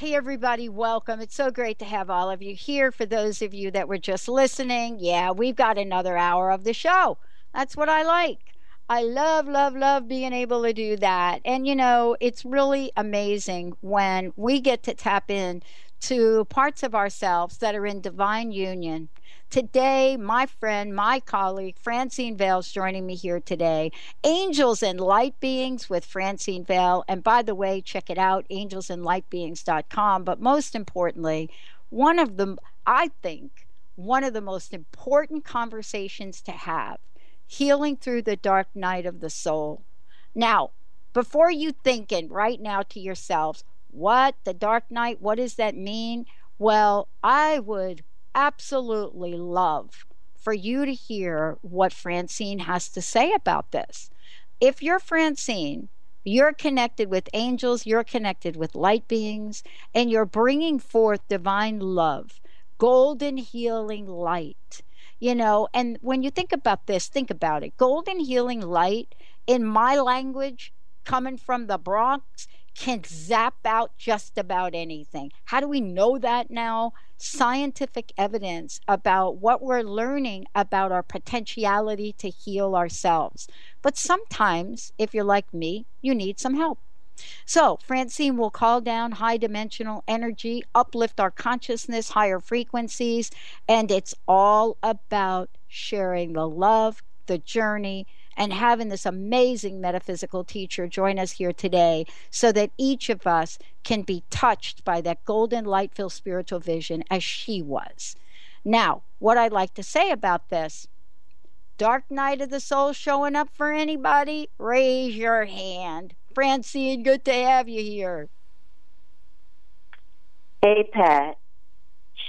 Hey, everybody, welcome. It's so great to have all of you here. For those of you that were just listening, yeah, we've got another hour of the show. That's what I like. I love, love, love being able to do that. And, you know, it's really amazing when we get to tap in to parts of ourselves that are in divine union Today, my friend, my colleague, Francine Vale, is joining me here today. Angels and Light Beings with Francine Vale. And by the way, check it out, angelsandlightbeings.com. But most importantly, one of the, I think, one of the most important conversations to have healing through the dark night of the soul. Now, before you thinking right now to yourselves, what the dark night, what does that mean? Well, I would absolutely love for you to hear what Francine has to say about this. If you're Francine, you're connected with angels, you're connected with light beings, and you're bringing forth divine love, golden healing light. You know, and when you think about this, think about it. Golden healing light, in my language, coming from the Bronx, can zap out just about anything. How do we know that now? Scientific evidence about what we're learning about our potentiality to heal ourselves. But sometimes, if you're like me, you need some help. So, Francine will call down high dimensional energy, uplift our consciousness, higher frequencies, and it's all about sharing the love, the journey, and having this amazing metaphysical teacher join us here today so that each of us can be touched by that golden light filled spiritual vision as she was. Now, what I'd like to say about this Dark Night of the Soul showing up for anybody? Raise your hand. Francine, good to have you here. Hey, Pat.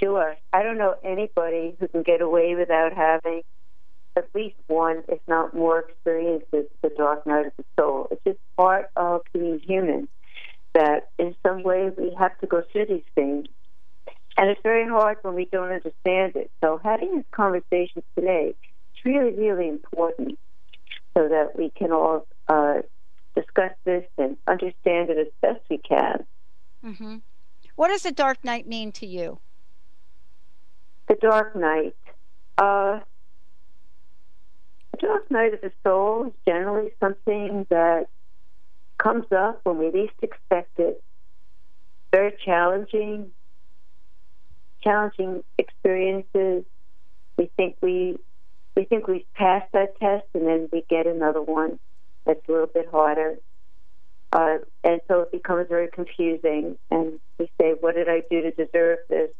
Sure. I don't know anybody who can get away without having at least one, if not more, experiences the dark night of the soul. It's just part of being human that in some way we have to go through these things. And it's very hard when we don't understand it. So having this conversation today is really, really important so that we can all uh, discuss this and understand it as best we can. Mm-hmm. What does the dark night mean to you? The dark night. Uh, dark night of the soul is generally something that comes up when we least expect it. Very challenging, challenging experiences. We think we we think we've passed that test, and then we get another one that's a little bit harder. Uh, and so it becomes very confusing, and we say, "What did I do to deserve this?"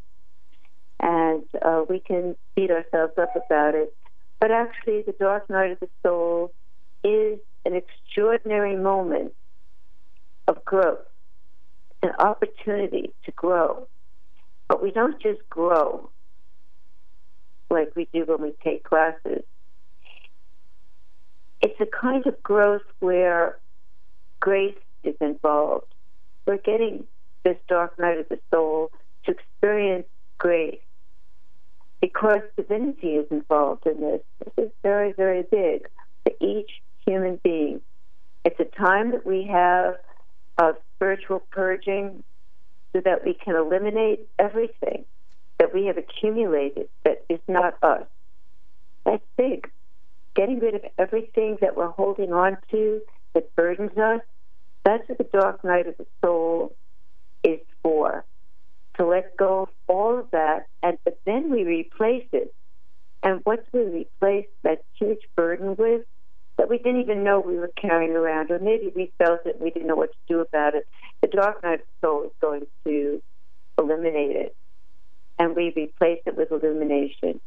And uh, we can beat ourselves up about it. But actually, the dark night of the soul is an extraordinary moment of growth, an opportunity to grow. But we don't just grow like we do when we take classes. It's a kind of growth where grace is involved. We're getting this dark night of the soul to experience grace because divinity is involved in this. This is very, very big for each human being. It's a time that we have of spiritual purging so that we can eliminate everything that we have accumulated that is not us. That's big. Getting rid of everything that we're holding on to that burdens us, that's what the dark night of the soul is for to let go of all of that, and but then we replace it. And what do we replace that huge burden with? that we didn't even know we were carrying around, or maybe we felt it and we didn't know what to do about it. The dark night of the soul is going to eliminate it, and we replace it with illumination.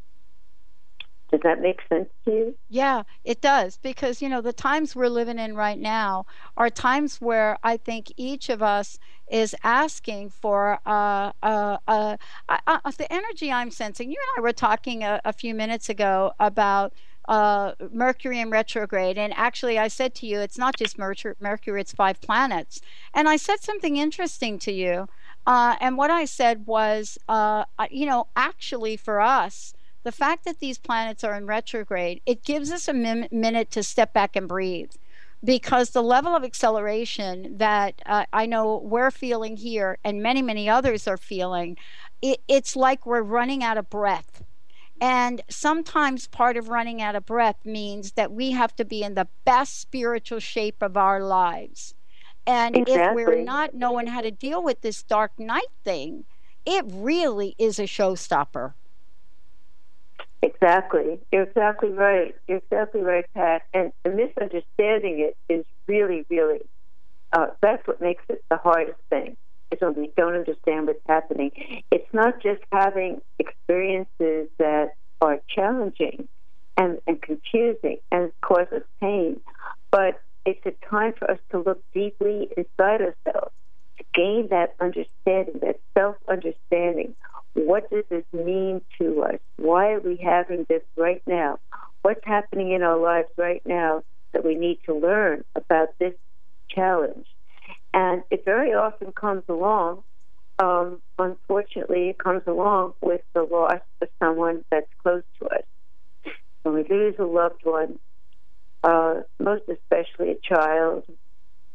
Does that make sense to you? Yeah, it does. Because, you know, the times we're living in right now are times where I think each of us is asking for uh, uh, uh, the energy I'm sensing. You and I were talking a, a few minutes ago about. Uh, Mercury in retrograde. And actually, I said to you, it's not just Mercury, Mercury it's five planets. And I said something interesting to you. Uh, and what I said was, uh, you know, actually for us, the fact that these planets are in retrograde, it gives us a min- minute to step back and breathe because the level of acceleration that uh, I know we're feeling here and many, many others are feeling, it, it's like we're running out of breath. And sometimes part of running out of breath means that we have to be in the best spiritual shape of our lives. And exactly. if we're not knowing how to deal with this dark night thing, it really is a showstopper. Exactly. You're exactly right. You're exactly right, Pat. And misunderstanding it is really, really, uh, that's what makes it the hardest thing, is when we don't understand what's happening. It's not just having experiences that are challenging and, and confusing and cause us pain, but it's a time for us to look deeply inside ourselves, to gain that understanding, that self understanding what does this mean to us? Why are we having this right now? What's happening in our lives right now that we need to learn about this challenge? And it very often comes along, um, unfortunately, it comes along with the loss of someone that's close to us. When we lose a loved one, uh, most especially a child,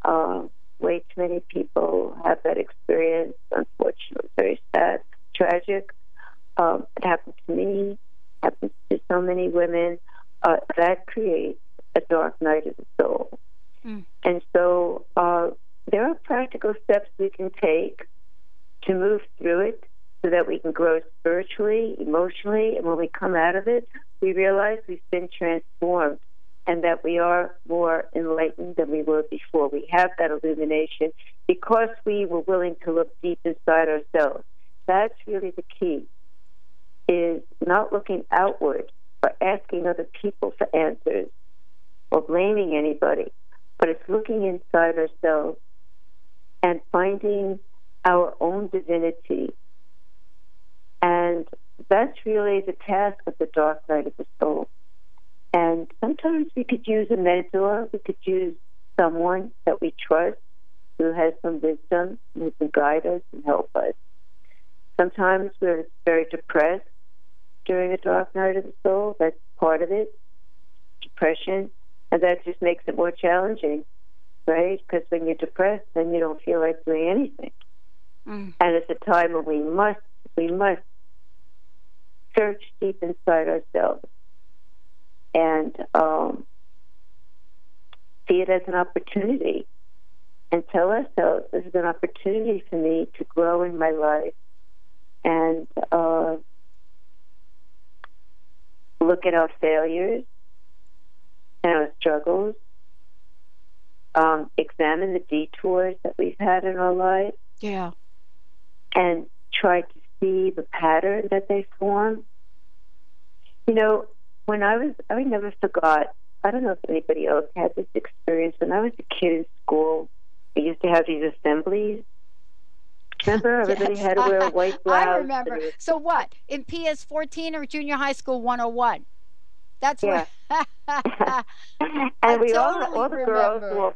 uh, way too many people have that experience, unfortunately, very sad tragic. Um, it happened to me, happens to so many women. Uh, that creates a dark night of the soul. Mm. And so uh, there are practical steps we can take to move through it so that we can grow spiritually, emotionally, and when we come out of it, we realize we've been transformed and that we are more enlightened than we were before. We have that illumination because we were willing to look deep inside ourselves that's really the key is not looking outward or asking other people for answers or blaming anybody, but it's looking inside ourselves and finding our own divinity. And that's really the task of the dark night of the soul. And sometimes we could use a mentor, we could use someone that we trust who has some wisdom, who can guide us and help us. Sometimes we're very depressed during a dark night of the soul. That's part of it, depression, and that just makes it more challenging, right? Because when you're depressed, then you don't feel like doing anything. Mm. And it's a time when we must, we must search deep inside ourselves and um, see it as an opportunity and tell ourselves this is an opportunity for me to grow in my life and uh, look at our failures and our struggles, um, examine the detours that we've had in our life. Yeah. And try to see the pattern that they form. You know, when I was, I never forgot, I don't know if anybody else had this experience. When I was a kid in school, we used to have these assemblies Remember, everybody yes. had to wear a white blouse. I remember. So what? In PS 14 or junior high school 101? That's yeah. what. and we totally all, all the remember. girls wore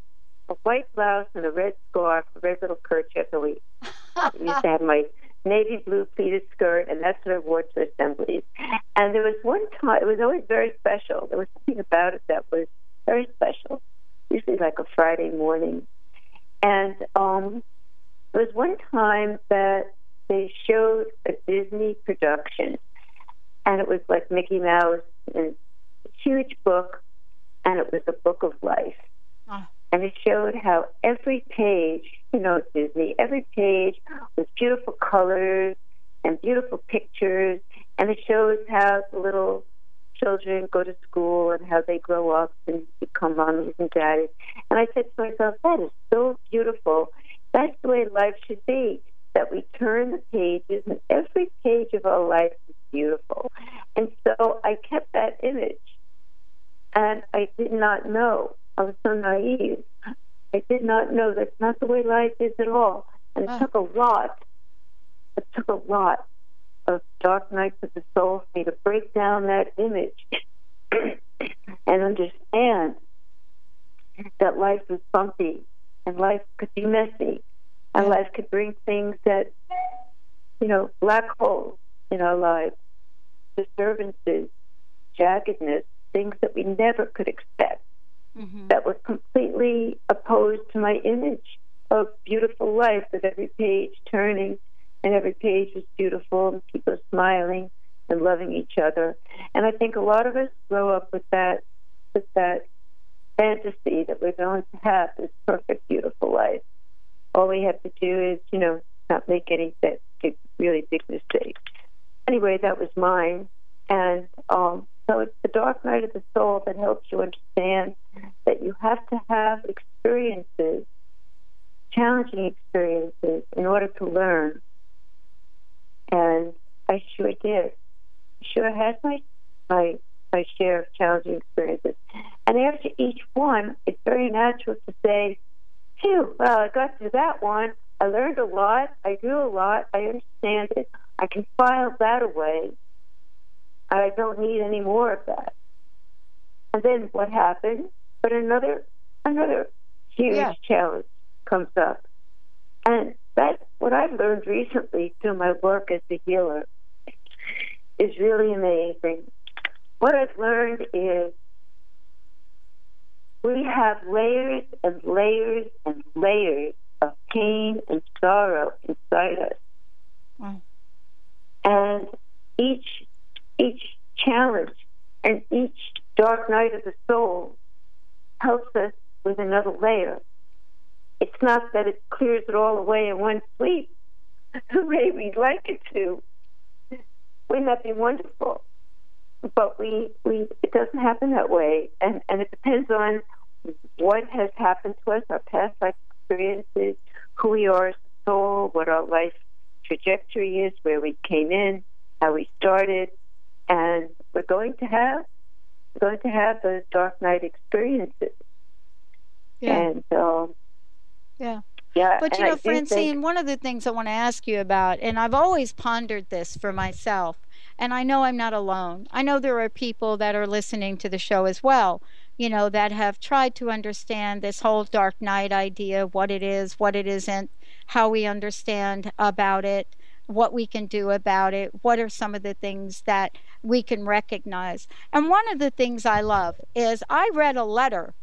a white blouse and a red scarf, a red little kerchief, and we used to have my navy blue pleated skirt, and that's what I wore to assemblies. And there was one time, it was always very special. There was something about it that was very special, usually like a Friday morning. And um, there was one time that they showed a Disney production, and it was like Mickey Mouse and a huge book, and it was a book of life. Oh. And it showed how every page, you know, Disney, every page was beautiful colors and beautiful pictures, and it shows how the little children go to school and how they grow up and become mommies and daddies. And I said to myself, that is so beautiful. That's the way life should be. That we turn the pages, and every page of our life is beautiful. And so I kept that image, and I did not know. I was so naive. I did not know that's not the way life is at all. And it Oh. took a lot. It took a lot of dark nights of the soul for me to break down that image and understand that life is bumpy and life could be messy and life could bring things that, you know, black holes in our lives, disturbances, jaggedness, things that we never could expect Mhm. that were completely opposed to my image of beautiful life with every page turning and every page was beautiful and people smiling and loving each other. And I think a lot of us grow up with that with that fantasy that we're going to have this perfect, beautiful life. All we have to do is, you know, not make any big, really big mistakes. Anyway, that was mine. And um, so it's the dark night of the soul that helps you understand that you have to have experiences, challenging experiences, in order to learn. And I sure did. I sure had my my my share of challenging experiences. And after each one, it's very natural to say, Phew, well, I got through that one. I learned a lot. I grew a lot. I understand it. I can file that away. I don't need any more of that. And then what happens? But another another huge Yeah. challenge comes up. And that's what I've learned recently through my work as a healer is really amazing. What I've learned is we have layers and layers and layers of pain and sorrow inside us. Wow. And each each challenge and each dark night of the soul helps us with another layer. It's not that it clears it all away in one sleep, the way we'd like it to. Wouldn't that be wonderful? But we, we it doesn't happen that way, and and it depends on what has happened to us, our past life experiences, who we are as a soul, what our life trajectory is, where we came in, how we started, and we're going to have we're going to have those dark night experiences. Yeah. And um, Yeah. yeah, But you know, Francine, think- one of the things I want to ask you about, and I've always pondered this for myself, and I know I'm not alone. I know there are people that are listening to the show as well, you know, that have tried to understand this whole dark night idea, what it is, what it isn't, how we understand about it, what we can do about it, what are some of the things that we can recognize. And one of the things I love is I read a letter.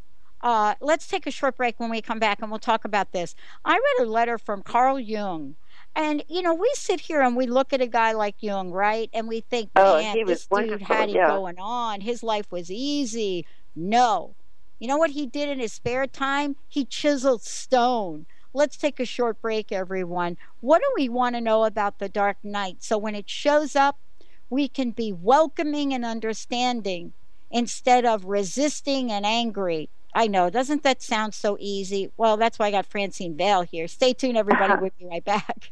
Uh, let's take a short break when we come back and we'll talk about this. I read a letter from Carl Jung. And, you know, we sit here and we look at a guy like Jung, right? And we think, Oh, man, this dude had it yeah. going on. His life was easy. No. You know what he did in his spare time? He chiseled stone. Let's take a short break, everyone. What do we want to know about the Dark Night? So when it shows up, we can be welcoming and understanding instead of resisting and angry. I know, doesn't that sound so easy? Well, that's why I got Francine Vale here. Stay tuned, everybody. We'll be right back.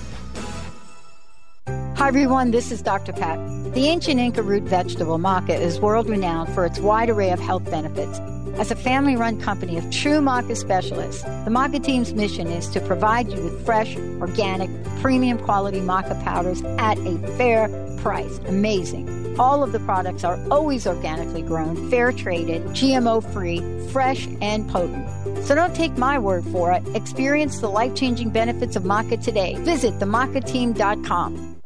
Hi everyone, this is Dr. Pat. The ancient Inca root vegetable maca is world renowned for its wide array of health benefits. As a family run company of true maca specialists, the maca team's mission is to provide you with fresh, organic, premium quality maca powders at a fair price. Amazing. All of the products are always organically grown, fair traded, GMO free, fresh, and potent. So don't take my word for it. Experience the life changing benefits of maca today. Visit themacateam.com.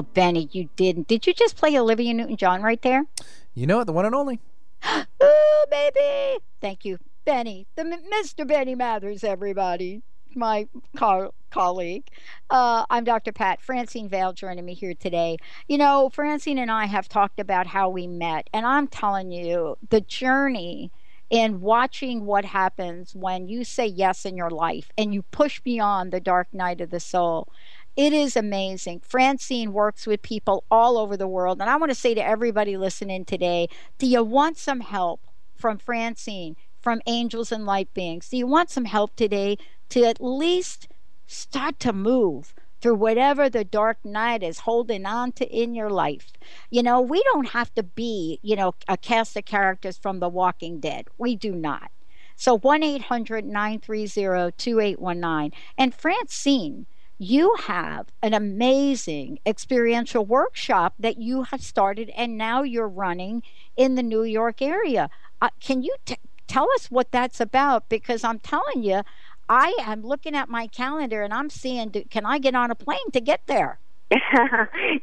Oh, Benny, you didn't. Did you just play Olivia Newton John right there? You know it, the one and only. oh, baby. Thank you, Benny, the Mr. Benny Mathers, everybody, my co- colleague. Uh, I'm Dr. Pat. Francine Vale joining me here today. You know, Francine and I have talked about how we met, and I'm telling you, the journey in watching what happens when you say yes in your life and you push beyond the dark night of the soul it is amazing. Francine works with people all over the world. And I want to say to everybody listening today do you want some help from Francine, from Angels and Light Beings? Do you want some help today to at least start to move? through whatever the dark night is holding on to in your life. You know, we don't have to be, you know, a cast of characters from The Walking Dead. We do not. So 1 800 930 2819. And Francine, you have an amazing experiential workshop that you have started and now you're running in the New York area. Uh, can you t- tell us what that's about? Because I'm telling you, I am looking at my calendar and I'm seeing, do, can I get on a plane to get there?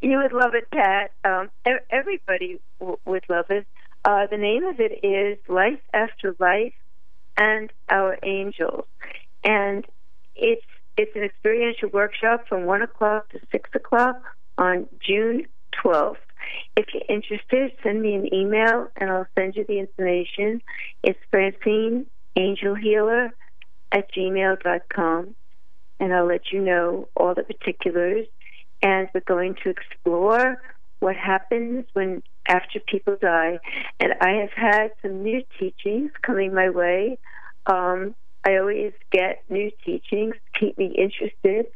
you would love it, Pat. Um, everybody w- would love it. Uh, the name of it is Life After Life and Our Angels. And it's it's an experiential workshop from 1 o'clock to 6 o'clock on June 12th. If you're interested, send me an email and I'll send you the information. It's Francine Angel Healer at gmail.com and I'll let you know all the particulars. and we're going to explore what happens when after people die. And I have had some new teachings coming my way. Um, I always get new teachings, keep me interested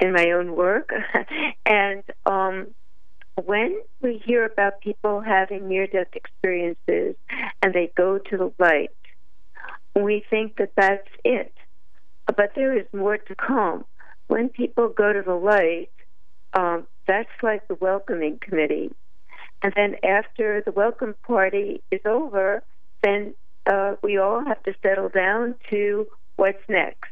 in my own work. and um, when we hear about people having near death experiences and they go to the light, we think that that's it. But there is more to come. When people go to the light, um, that's like the welcoming committee. And then after the welcome party is over, then uh, we all have to settle down to what's next.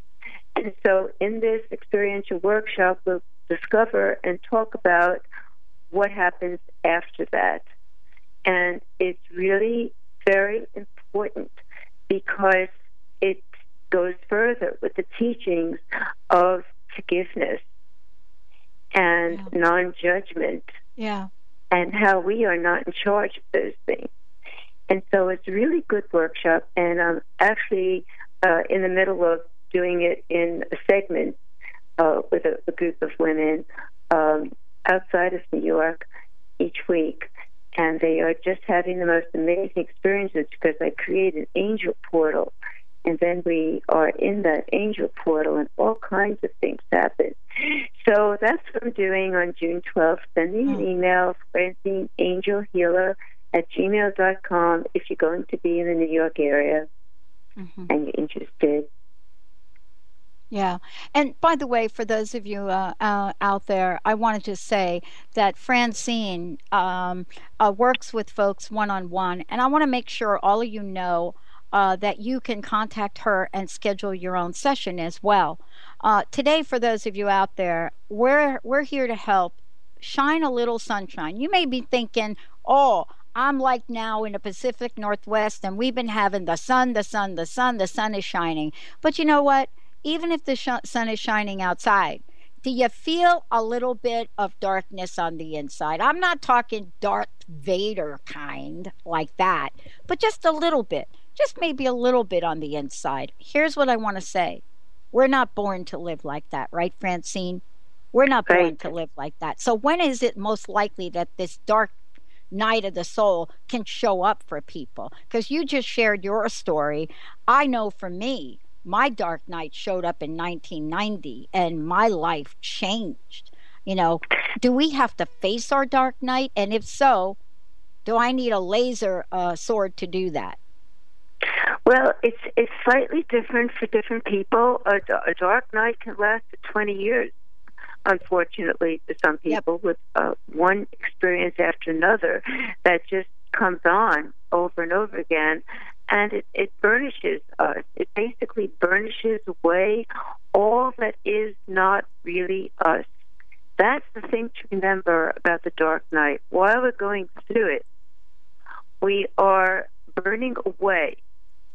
And so in this experiential workshop, we'll discover and talk about what happens after that. And it's really very important because it goes further with the teachings of forgiveness and yeah. non judgment. Yeah. And how we are not in charge of those things. And so it's a really good workshop, and I'm actually uh, in the middle of doing it in a segment uh, with a, a, group of women um, outside of New York each week. And they are just having the most amazing experiences because I create an angel portal and then we are in that angel portal and all kinds of things happen. So that's what I'm doing on June 12th. Send me an hmm. email, Francine Angel Healer at gmail.com if you're going to be in the New York area mm-hmm. and you're interested. Yeah. And by the way, for those of you uh, uh, out there, I wanted to say that Francine um, uh, works with folks one on one. And I want to make sure all of you know uh, that you can contact her and schedule your own session as well. Uh, today, for those of you out there, we're we're here to help shine a little sunshine. You may be thinking, "Oh, I'm like now in the Pacific Northwest, and we've been having the sun, the sun, the sun, the sun is shining." But you know what? Even if the sh- sun is shining outside, do you feel a little bit of darkness on the inside? I'm not talking Darth Vader kind like that, but just a little bit just maybe a little bit on the inside. Here's what I want to say we're not born to live like that, right, Francine? We're not born right. to live like that. So, when is it most likely that this dark night of the soul can show up for people? Because you just shared your story. I know for me, my dark night showed up in 1990 and my life changed. You know, do we have to face our dark night? And if so, do I need a laser uh, sword to do that? Well, it's it's slightly different for different people. A, a dark night can last 20 years, unfortunately, for some people, yep. with uh, one experience after another that just comes on over and over again. And it, it burnishes us. It basically burnishes away all that is not really us. That's the thing to remember about the dark night. While we're going through it, we are burning away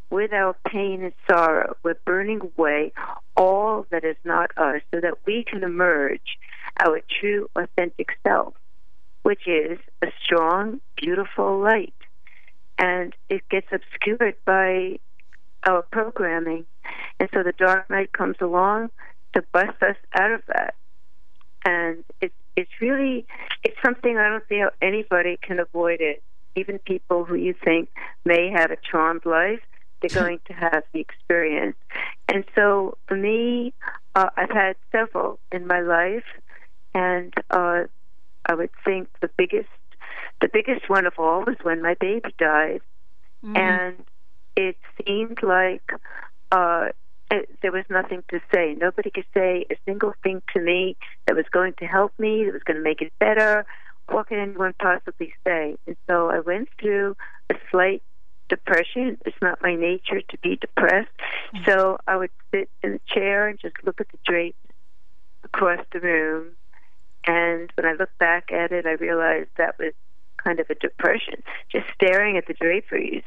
with our pain and sorrow. We're burning away all that is not us so that we can emerge our true, authentic self, which is a strong, beautiful light. And it gets obscured by our programming. And so the dark night comes along to bust us out of that. And it's it's really it's something I don't see how anybody can avoid it. Even people who you think may have a charmed life, they're going to have the experience. And so for me, uh, I've had several in my life, and uh, I would think the biggest, the biggest one of all was when my baby died, mm-hmm. and it seemed like uh, it, there was nothing to say. Nobody could say a single thing to me that was going to help me, that was going to make it better. What can anyone possibly say? And so I went through a slight depression. It's not my nature to be depressed. Mm-hmm. So I would sit in the chair and just look at the drapes across the room. And when I look back at it, I realized that was kind of a depression, just staring at the draperies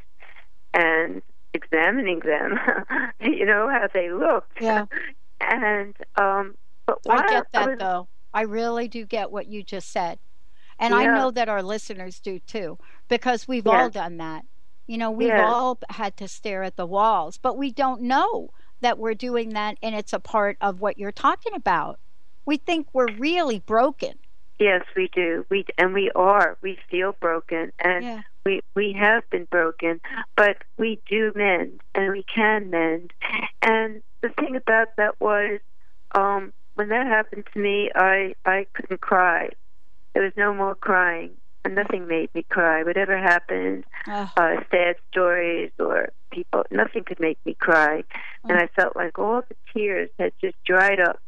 and examining them, you know, how they looked. Yeah. and, um, but I get that I was, though. I really do get what you just said. And yeah. I know that our listeners do too, because we've yeah. all done that. You know, we've yes. all had to stare at the walls, but we don't know that we're doing that and it's a part of what you're talking about. We think we're really broken Yes, we do. We and we are. We feel broken, and Yeah. we we have been broken, but we do mend, and we can mend. And the thing about that was, um, when that happened to me, I I couldn't cry. There was no more crying, nothing made me cry. Whatever happened, Oh, uh, sad stories or people, nothing could make me cry. And Mm. I felt like all the tears had just dried up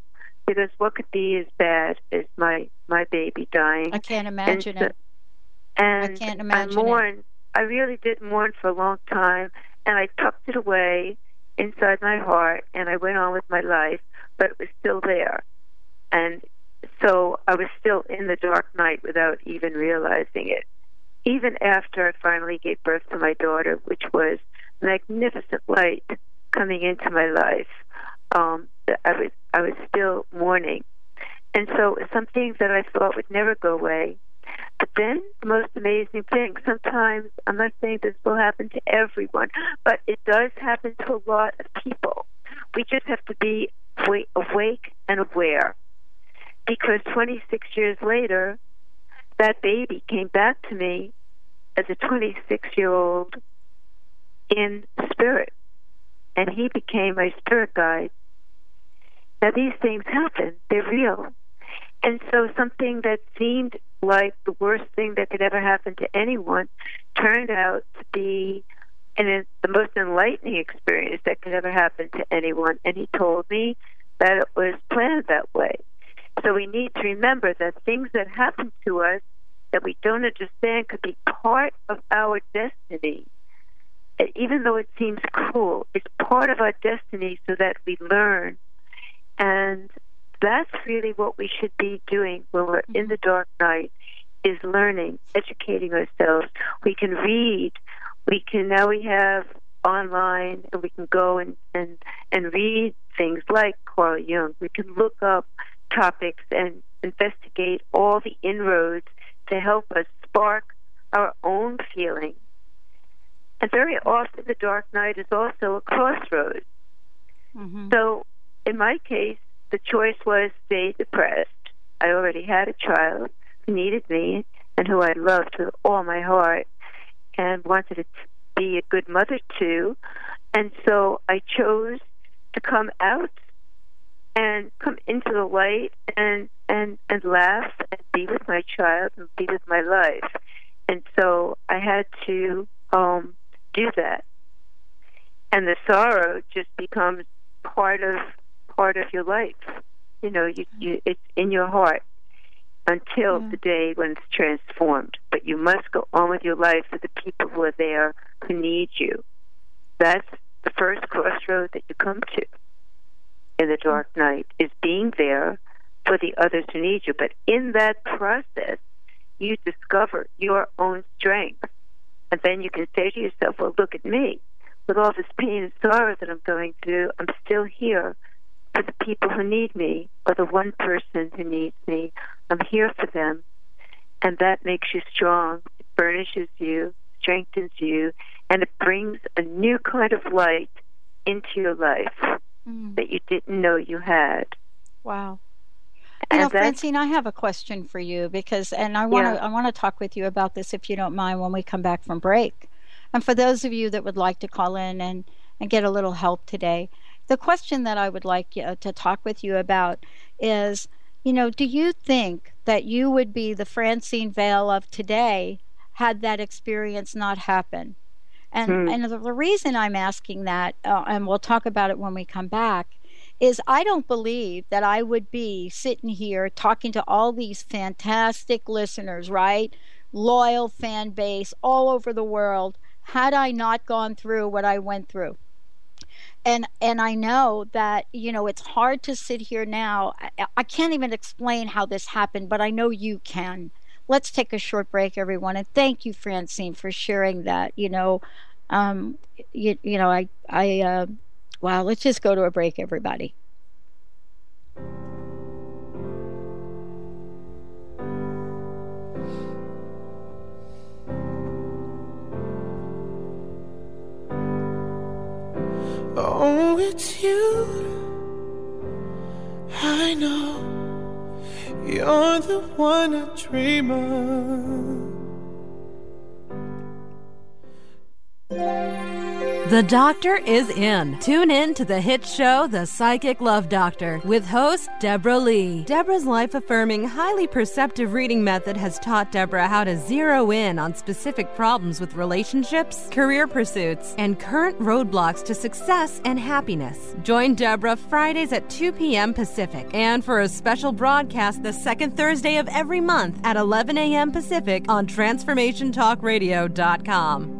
because what could be as bad as my my baby dying? I can't imagine so- it. And I can't imagine I it. mourned. I really did mourn for a long time, and I tucked it away inside my heart, and I went on with my life, but it was still there. And so I was still in the dark night without even realizing it. Even after I finally gave birth to my daughter, which was magnificent light coming into my life, um, I was I was still mourning, and so it's something that I thought would never go away. But then the most amazing thing, sometimes I'm not saying this will happen to everyone, but it does happen to a lot of people. We just have to be awake and aware. Because 26 years later, that baby came back to me as a 26 year old in spirit. And he became my spirit guide. Now, these things happen, they're real. And so, something that seemed like the worst thing that could ever happen to anyone turned out to be and the most enlightening experience that could ever happen to anyone. And he told me that it was planned that way. So we need to remember that things that happen to us that we don't understand could be part of our destiny. And Even though it seems cruel, it's part of our destiny so that we learn. And that's really what we should be doing when we're in the dark night is learning, educating ourselves. We can read. We can now we have online and we can go and, and, and read things like Carl Jung. We can look up topics and investigate all the inroads to help us spark our own feelings. And very often the dark night is also a crossroads. Mm-hmm. So in my case, the choice was stay depressed. I already had a child who needed me and who I loved with all my heart and wanted to be a good mother to. And so I chose to come out and come into the light and and and laugh and be with my child and be with my life. And so I had to um do that. And the sorrow just becomes part of part of your life. You know, you, you it's in your heart until the day when it's transformed. But you must go on with your life for the people who are there who need you. That's the first crossroad that you come to in the dark night is being there for the others who need you. But in that process, you discover your own strength. And then you can say to yourself, well, look at me. With all this pain and sorrow that I'm going through, I'm still here for the people who need me or the one person who needs me. I'm here for them. And that makes you strong. It furnishes you, strengthens you, and it brings a new kind of light into your life Mm. that you didn't know you had. Wow. You And know, Francine, I have a question for you because, and I want to, Yeah. I want to talk with you about this if you don't mind when we come back from break. And for those of you that would like to call in and and get a little help today, the question that I would like uh, to talk with you about is, you know, do you think that you would be the Francine Vale of today had that experience not happened? And Hmm. and the, the reason I'm asking that, uh, and we'll talk about it when we come back, is I don't believe that I would be sitting here talking to all these fantastic listeners, right? Loyal fan base all over the world, had I not gone through what I went through. And and I know that you know it's hard to sit here now. I, I can't even explain how this happened, but I know you can. Let's take a short break, everyone, and thank you, Francine, for sharing that. You know, um, you, you know, I I uh, wow. Let's just go to a break, everybody. Oh, it's you. I know You're the one I dream of. The Doctor is in. Tune in to the hit show, The Psychic Love Doctor, with host Deborah Lee. Deborah's life affirming, highly perceptive reading method has taught Deborah how to zero in on specific problems with relationships, career pursuits, and current roadblocks to success and happiness. Join Deborah Fridays at 2 p.m. Pacific and for a special broadcast the second Thursday of every month at 11 a.m. Pacific on TransformationTalkRadio.com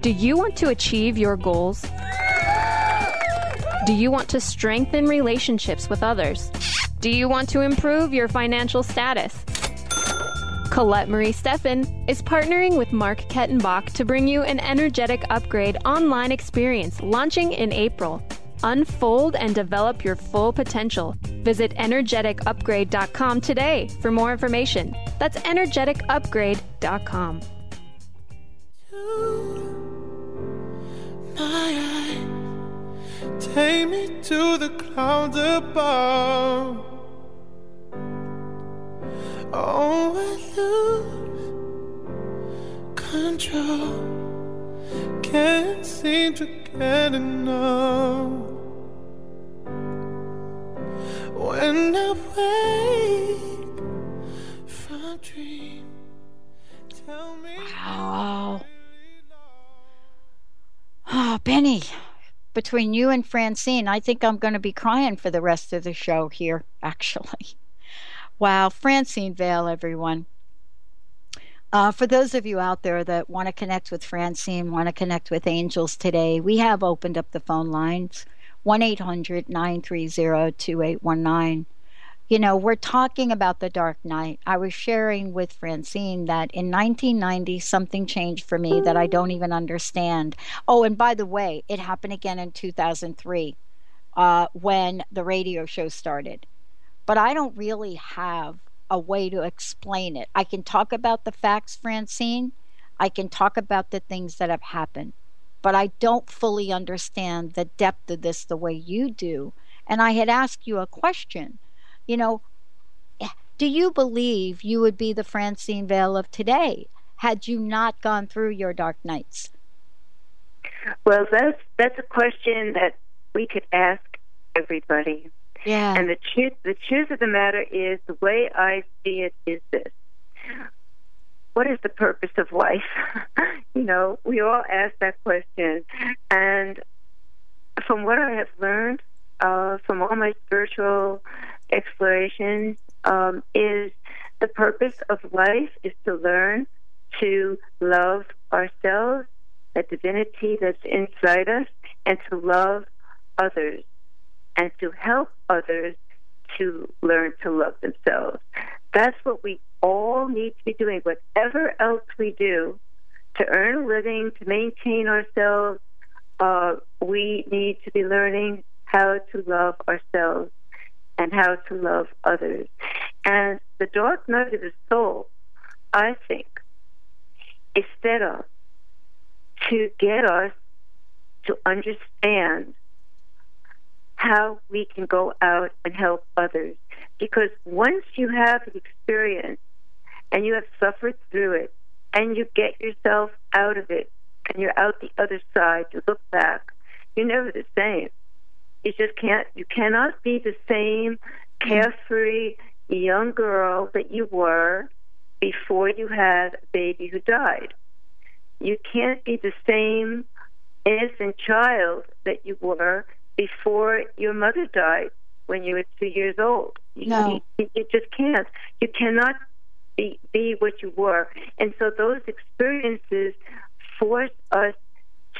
Do you want to achieve your goals? Do you want to strengthen relationships with others? Do you want to improve your financial status? Colette Marie Steffen is partnering with Mark Kettenbach to bring you an energetic upgrade online experience launching in April. Unfold and develop your full potential. Visit energeticupgrade.com today for more information. That's energeticupgrade.com my eyes. Take me to the clouds above. Oh, I lose control. Can't seem to get enough. When I wake from dream, tell me. Benny, between you and Francine, I think I'm going to be crying for the rest of the show here, actually. Wow, Francine Vale, everyone. Uh, for those of you out there that want to connect with Francine, want to connect with angels today, we have opened up the phone lines 1 800 930 2819 you know, we're talking about the Dark Night. I was sharing with Francine that in 1990, something changed for me that I don't even understand. Oh, and by the way, it happened again in 2003 uh, when the radio show started. But I don't really have a way to explain it. I can talk about the facts, Francine. I can talk about the things that have happened. But I don't fully understand the depth of this the way you do. And I had asked you a question you know, do you believe you would be the Francine Vale of today had you not gone through your dark nights? Well, that's that's a question that we could ask everybody. Yeah. And the truth the truth of the matter is the way I see it is this. What is the purpose of life? you know, we all ask that question. And from what I have learned, uh, from all my spiritual exploration um, is The purpose of life is to learn to love ourselves, the divinity that's inside us, and to love others and to help others to learn to love themselves. That's what we all need to be doing. Whatever else we do to earn a living, to maintain ourselves, uh, we need to be learning how to love ourselves and how to love others. And the dark night of the soul, I think, is set up to get us to understand how we can go out and help others. Because once you have an experience and you have suffered through it and you get yourself out of it and you're out the other side, you look back, you're never the same. You just can't, you cannot be the same carefree young girl that you were before you had a baby who died. You can't be the same innocent child that you were before your mother died when you were two years old. No. You, you just can't. You cannot be, be what you were. And so those experiences force us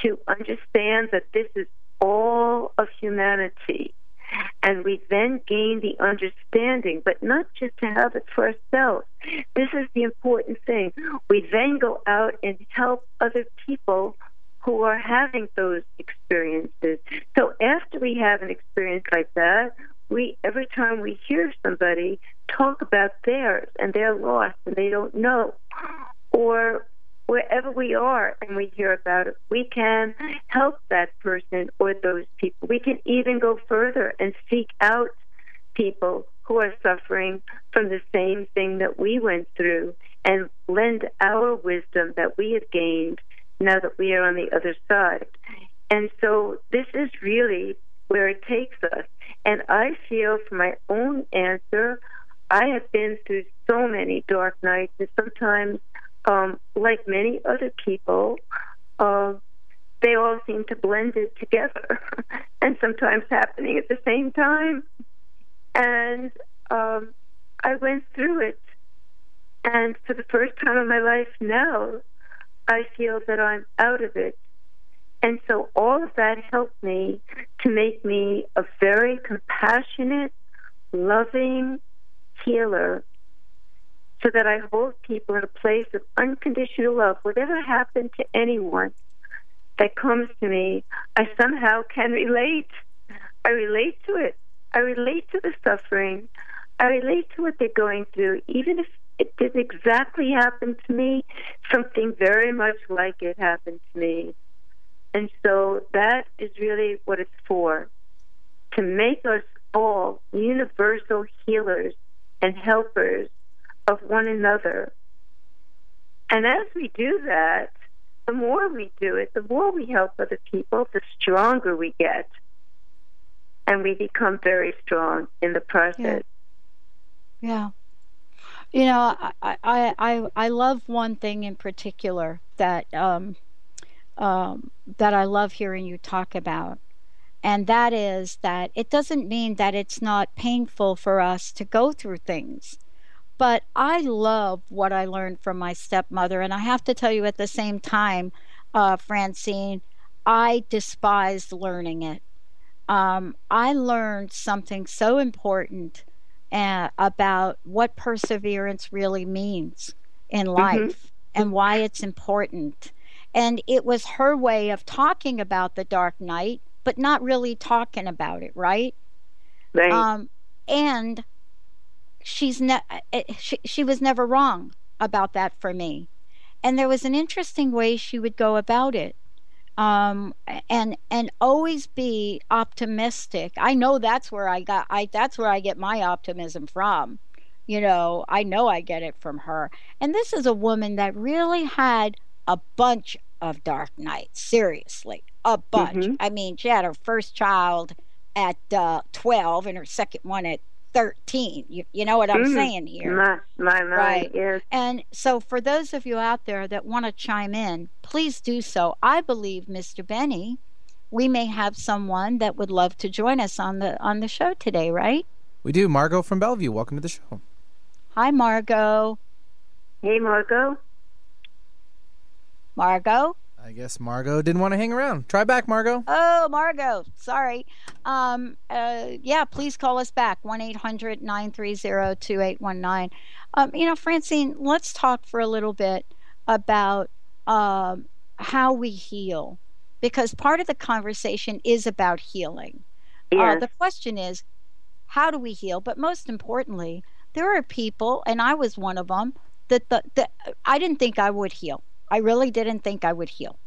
to understand that this is all of humanity. And we then gain the understanding, but not just to have it for ourselves. This is the important thing. We then go out and help other people who are having those experiences. So after we have an experience like that, we every time we hear somebody talk about theirs and they're lost and they don't know, or wherever we are and we hear about it, we can help that person or those people. We can even go further and seek out people who are suffering from the same thing that we went through and lend our wisdom that we have gained now that we are on the other side. And so this is really where it takes us. And I feel for my own answer, I have been through so many dark nights, and sometimes um, like many other people, uh, they all seem to blend it together and sometimes happening at the same time. And um, I went through it. And for the first time in my life now, I feel that I'm out of it. And so all of that helped me to make me a very compassionate, loving healer so that I hold people in a place of unconditional love. Whatever happened to anyone that comes to me, I somehow can relate. I relate to it. I relate to the suffering. I relate to what they're going through, even if it didn't exactly happen to me, something very much like it happened to me. And so that is really what it's for to make us all universal healers and helpers of one another. And as we do that, the more we do it, the more we help other people, the stronger we get. And we become very strong in the process. Yeah. yeah. You know, I, I, I, I love one thing in particular that um, um, that I love hearing you talk about, and that is that it doesn't mean that it's not painful for us to go through things. But I love what I learned from my stepmother. And I have to tell you at the same time, uh, Francine, I despised learning it. Um, I learned something so important uh, about what perseverance really means in mm-hmm. life mm-hmm. and why it's important. And it was her way of talking about the dark night, but not really talking about it, right? Right. Um, and she's ne- uh, she, she was never wrong about that for me. And there was an interesting way she would go about it um, and and always be optimistic. I know that's where i got i that's where i get my optimism from. You know i know i get it from her. And this is a woman that really had a bunch of dark nights seriously a bunch. Mm-hmm. i mean she had her first child at uh, 12 and her second one at 13. You, you know what I'm mm, saying here? My, my, my, right. yes. And so, for those of you out there that want to chime in, please do so. I believe, Mr. Benny, we may have someone that would love to join us on the on the show today, right? We do. Margot from Bellevue, welcome to the show. Hi, Margot. Hey, Margot. Margot. I guess Margot didn't want to hang around. Try back, Margot. Oh, Margot. Sorry. Um, uh, yeah, please call us back 1 800 930 2819. Um, you know, Francine, let's talk for a little bit about um, how we heal because part of the conversation is about healing. Yes. Uh, the question is, how do we heal? But most importantly, there are people, and I was one of them, that the, that I didn't think I would heal. I really didn't think I would heal.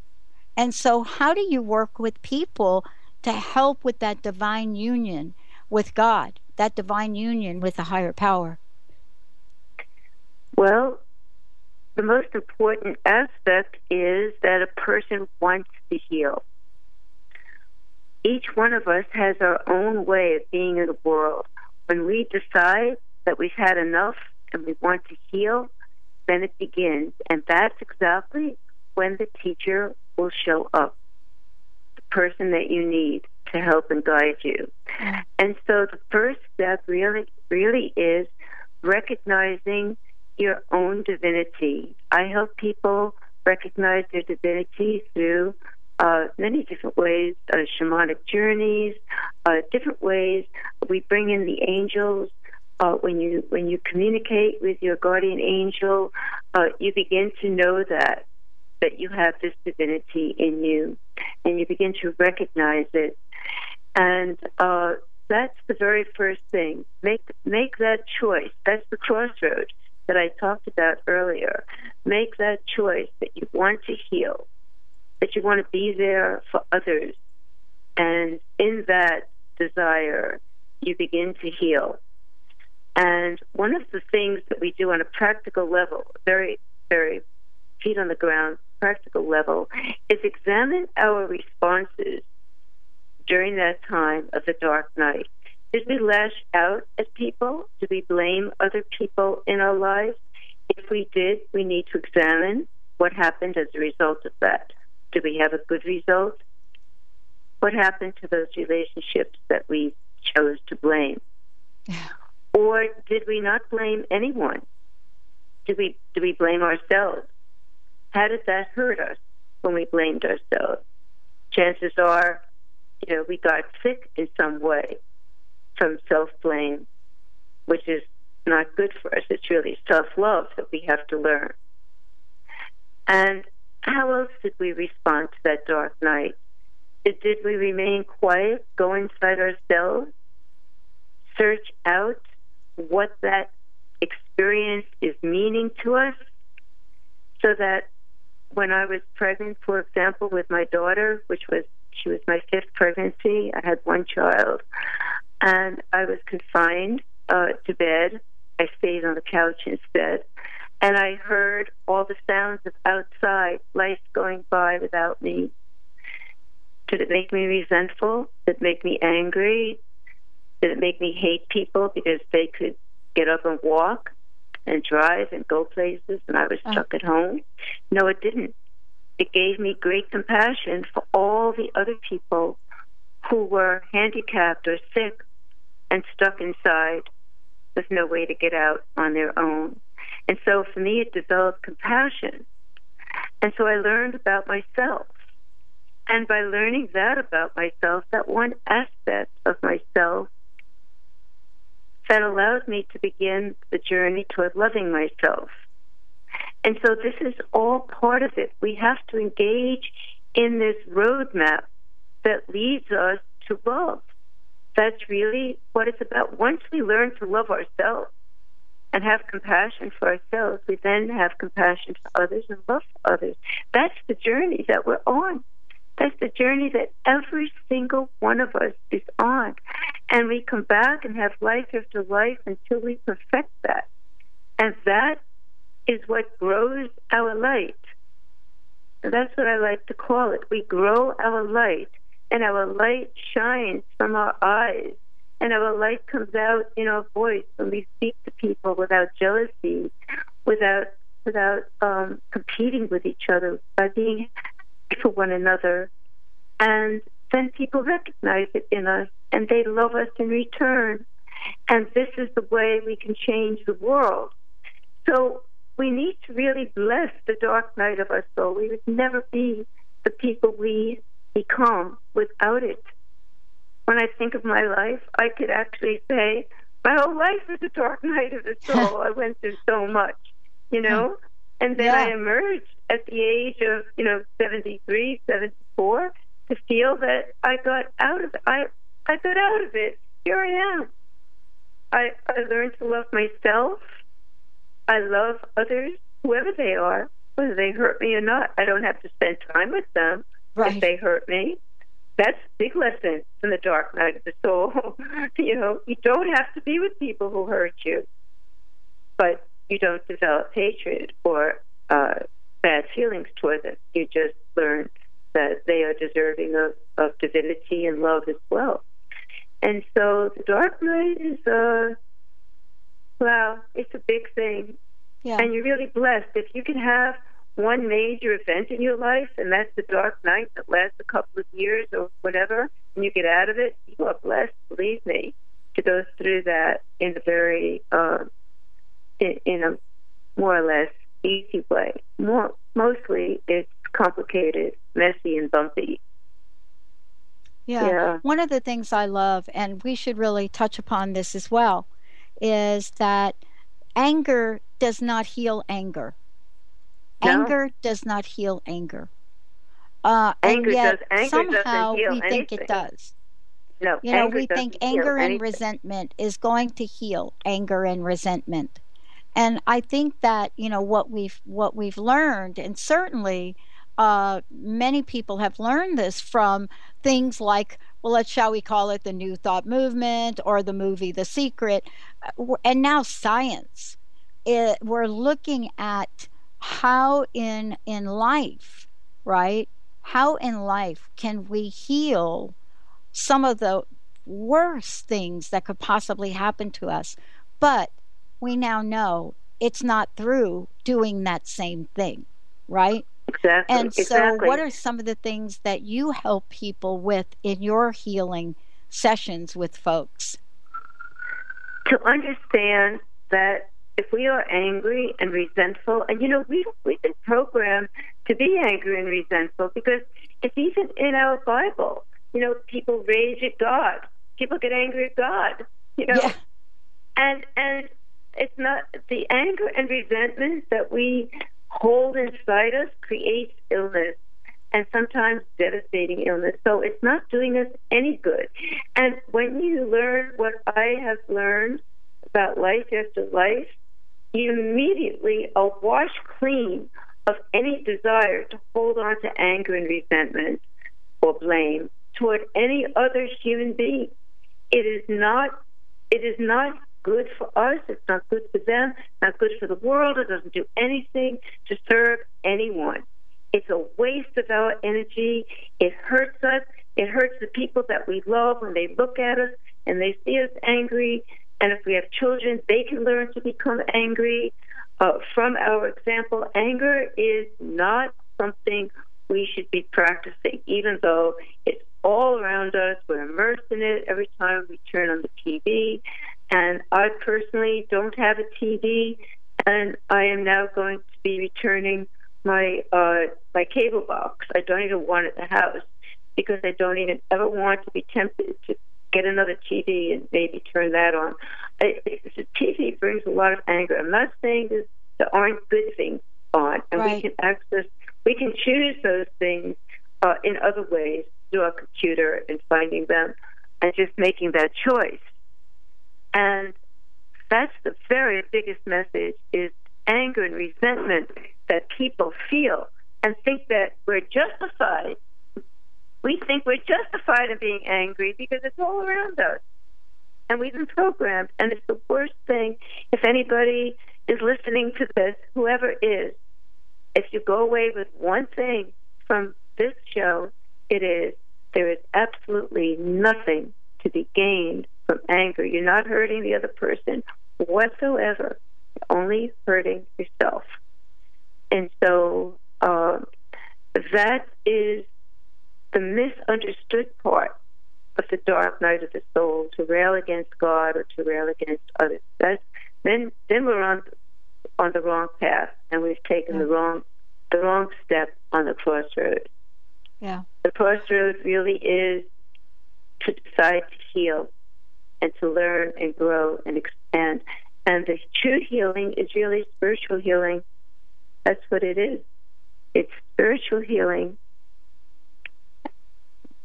And so, how do you work with people to help with that divine union with God, that divine union with a higher power? Well, the most important aspect is that a person wants to heal. Each one of us has our own way of being in the world. When we decide that we've had enough and we want to heal, then it begins. And that's exactly when the teacher will show up, the person that you need to help and guide you. And so the first step really, really is recognizing your own divinity. I help people recognize their divinity through uh, many different ways, uh, shamanic journeys, uh, different ways. We bring in the angels. Uh, when you when you communicate with your guardian angel, uh, you begin to know that that you have this divinity in you, and you begin to recognize it. And uh, that's the very first thing. Make make that choice. That's the crossroad that I talked about earlier. Make that choice that you want to heal, that you want to be there for others. And in that desire, you begin to heal. And one of the things that we do on a practical level, very, very feet on the ground, practical level, is examine our responses during that time of the dark night. Did we lash out at people? Did we blame other people in our lives? If we did, we need to examine what happened as a result of that. Did we have a good result? What happened to those relationships that we chose to blame? Or did we not blame anyone? Did we did we blame ourselves? How did that hurt us when we blamed ourselves? Chances are, you know, we got sick in some way from self blame, which is not good for us. It's really self love that we have to learn. And how else did we respond to that dark night? Did we remain quiet, go inside ourselves, search out what that experience is meaning to us, so that when I was pregnant, for example, with my daughter, which was she was my fifth pregnancy, I had one child, and I was confined uh, to bed. I stayed on the couch instead, and I heard all the sounds of outside life going by without me. Did it make me resentful? Did it make me angry? Did it make me hate people because they could get up and walk and drive and go places and I was uh-huh. stuck at home? No, it didn't. It gave me great compassion for all the other people who were handicapped or sick and stuck inside with no way to get out on their own. And so for me, it developed compassion. And so I learned about myself. And by learning that about myself, that one aspect of myself, that allowed me to begin the journey toward loving myself. And so this is all part of it. We have to engage in this roadmap that leads us to love. That's really what it's about. Once we learn to love ourselves and have compassion for ourselves, we then have compassion for others and love for others. That's the journey that we're on. That's the journey that every single one of us is on. And we come back and have life after life until we perfect that. And that is what grows our light. That's what I like to call it. We grow our light, and our light shines from our eyes, and our light comes out in our voice when we speak to people without jealousy, without without um, competing with each other, by being for one another. And then people recognize it in us and they love us in return. And this is the way we can change the world So we need to really bless the dark night of our soul. We would never be the people we become without it. When I think of my life, I could actually say my whole life is a dark night of the soul. I went through so much, you hmm. know? And then Yeah. I emerged at the age of, you know, 73, 74 to feel that I got out of I I got out of it. Here I am. I I learned to love myself. I love others, whoever they are, whether they hurt me or not. I don't have to spend time with them Right. if they hurt me. That's a big lesson from the dark night of the soul. you know, you don't have to be with people who hurt you, but you don't develop hatred or uh, bad feelings toward them. You just learn that they are deserving of, of divinity and love as well. And so the dark night is, uh, wow, it's a big thing. Yeah. And you're really blessed if you can have one major event in your life, and that's the dark night that lasts a couple of years or whatever, and you get out of it. You are blessed, believe me, to go through that in a very, uh, in, in a more or less easy way. More, mostly, it's complicated, messy, and bumpy. Yeah. Yeah. One of the things I love, and we should really touch upon this as well, is that anger does not heal anger. No. Anger does not heal anger. Uh, Anger and yet does- anger doesn't somehow heal we think anything. it does. No, You know, we think anger and anything. resentment is going to heal anger and resentment. And I think that, you know, what we've what we've learned, and certainly uh, many people have learned this from things like, well, let's shall we call it the New Thought movement or the movie The Secret, uh, and now science. It, we're looking at how in in life, right? How in life can we heal some of the worst things that could possibly happen to us. But we now know it's not through doing that same thing, right? Exactly. And so, exactly. what are some of the things that you help people with in your healing sessions with folks? to understand that if we are angry and resentful, and you know, we we've been programmed to be angry and resentful because it's even in our Bible. You know, people rage at God. People get angry at God. You know, Yeah. and and it's not the anger and resentment that we hold inside us creates illness and sometimes devastating illness. So it's not doing us any good. And when you learn what I have learned about life after life, you immediately are washed clean of any desire to hold on to anger and resentment or blame toward any other human being. It is not it is not good for us, it's not good for them, not good for the world, it doesn't do anything to serve anyone. It's a waste of our energy. It hurts us. It hurts the people that we love when they look at us and they see us angry. And if we have children, they can learn to become angry. Uh, from our example, anger is not something we should be practicing, even though it's all around us. We're immersed in it every time we turn on the TV. And I personally don't have a TV, and I am now going to be returning my uh, my cable box. I don't even want it in the house because I don't even ever want to be tempted to get another TV and maybe turn that on. I, the TV brings a lot of anger. I'm not saying that there aren't good things on, and Right. we can access, we can choose those things uh, in other ways through our computer and finding them, and just making that choice. And that's the very biggest message is anger and resentment that people feel and think that we're justified. We think we're justified in being angry because it's all around us. And we've been programmed. And it's the worst thing. If anybody is listening to this, whoever is, if you go away with one thing from this show, it is there is absolutely nothing to be gained from anger. You're not hurting the other person whatsoever. You're only hurting yourself. And so uh, that is the misunderstood part of the dark night of the soul to rail against God or to rail against others. That's then then we're on on the wrong path and we've taken Yeah. the wrong the wrong step on the crossroad. Yeah. The crossroad really is to decide to heal and to learn and grow and expand. And the true healing is really spiritual healing. That's what it is. It's spiritual healing,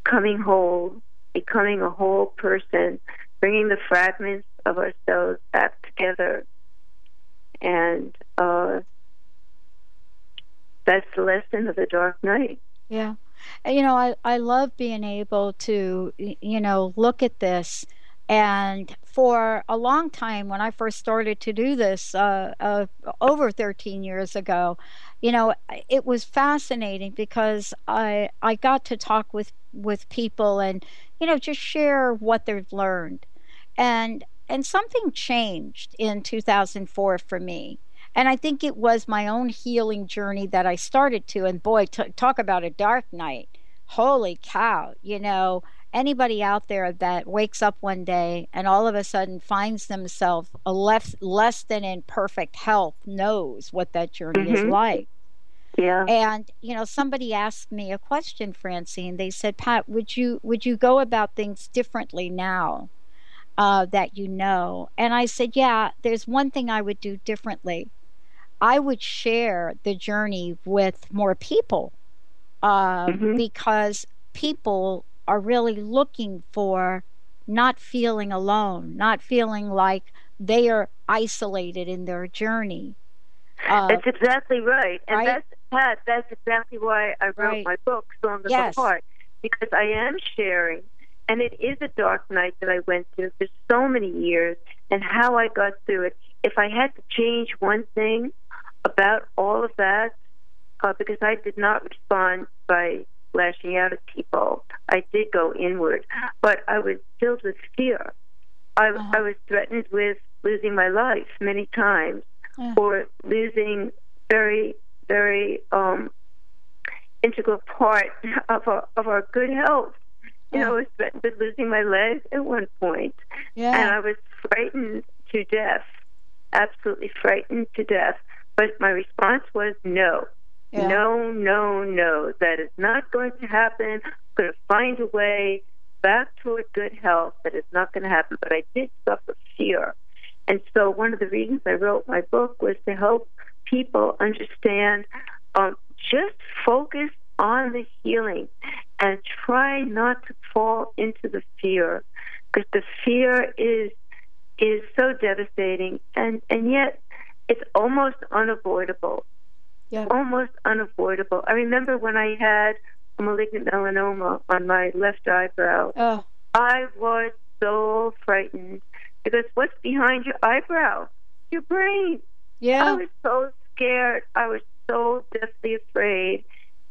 coming whole, becoming a whole person, bringing the fragments of ourselves back together. And uh, that's the lesson of the dark night. Yeah. You know, I, I love being able to, you know, look at this. And for a long time, when I first started to do this uh, uh, over 13 years ago, you know, it was fascinating because I I got to talk with with people and you know just share what they've learned, and and something changed in 2004 for me. And I think it was my own healing journey that I started to. And boy, t- talk about a dark night. Holy cow. You know, anybody out there that wakes up one day and all of a sudden finds themselves a less, less than in perfect health knows what that journey is Mhm. like. Yeah. And you know, somebody asked me a question, Francine. They said, "Pat, would you would you go about things differently now uh, that you know?" And I said, "Yeah. There's one thing I would do differently. I would share the journey with more people uh, Mhm. because people are really looking for not feeling alone, not feeling like they are isolated in their journey." Uh, That's exactly right. And right? that's Pat, that's exactly why I wrote Right. my book, Songs of Yes. the Heart. Because I am sharing and it is a dark night that I went through for so many years and how I got through it. If I had to change one thing about all of that, uh, because I did not respond by lashing out at people, I did go inward, but I was filled with fear. I, I was threatened with losing my life many times or losing very, very um, integral part of our, of our good health. You know, I was threatened with losing my leg at one point, Yeah. and I was frightened to death, absolutely frightened to death. But my response was no, Yeah. no, no, no. That is not going to happen. I'm going to find a way back toward good health. That is not going to happen. But I did suffer fear. And so one of the reasons I wrote my book was to help people understand um, just focus on the healing and try not to fall into the fear because the fear is is so devastating and and yet it's almost unavoidable Yeah. almost unavoidable i remember when i had a malignant melanoma on my left eyebrow Oh. i was so frightened because what's behind your eyebrow your brain Yeah. i was so scared i was so deathly afraid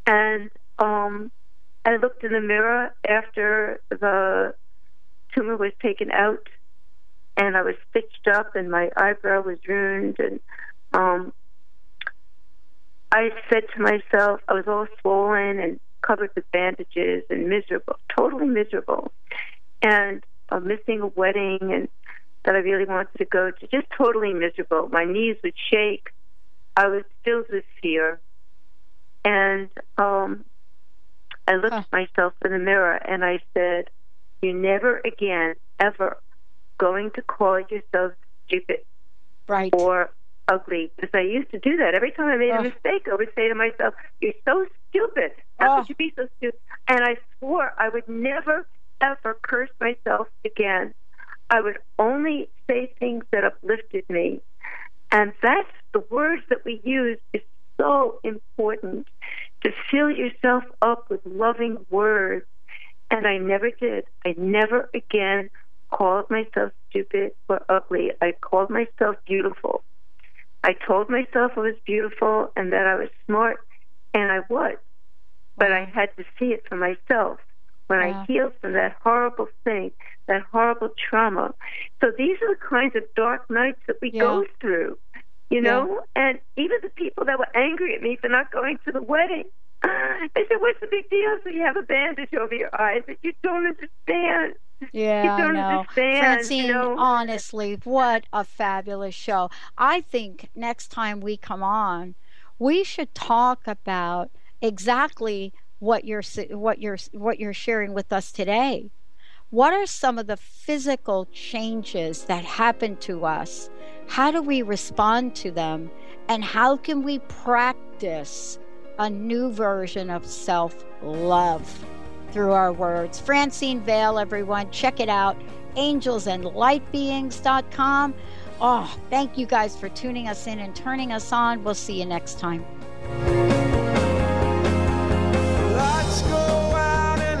and um i looked in the mirror after the tumor was taken out and i was stitched up and my eyebrow was ruined and um i said to myself i was all swollen and covered with bandages and miserable totally miserable. And uh, missing a wedding and that i really wanted to go to just totally miserable. My knees would shake. I was filled with fear. And um I looked at myself in the mirror and I said, You're never again, ever going to call yourself stupid right. or ugly. Because I used to do that. Every time I made a mistake, I would say to myself, You're so stupid. How could you be so stupid? And I swore I would never, ever curse myself again. I would only say things that uplifted me. And that's the words that we use is so important to fill yourself up with loving words. And I never did. I never again called myself stupid or ugly. I called myself beautiful. I told myself I was beautiful and that I was smart, and I was. But I had to see it for myself when I healed from that horrible thing, that horrible trauma. So these are the kinds of dark nights that we go through, you know? And even the people that were angry at me for not going to the wedding, they said, What's the big deal? So you have a bandage over your eyes that you don't understand. Yeah, I know. Francine, you know. honestly, what a fabulous show. I think next time we come on, we should talk about exactly what you're what you're what you're sharing with us today. What are some of the physical changes that happen to us? How do we respond to them? And how can we practice a new version of self love through our words? Francine Vale, everyone, check it out. Angelsandlightbeings.com. Oh, thank you guys for tuning us in and turning us on. We'll see you next time. Lights go out and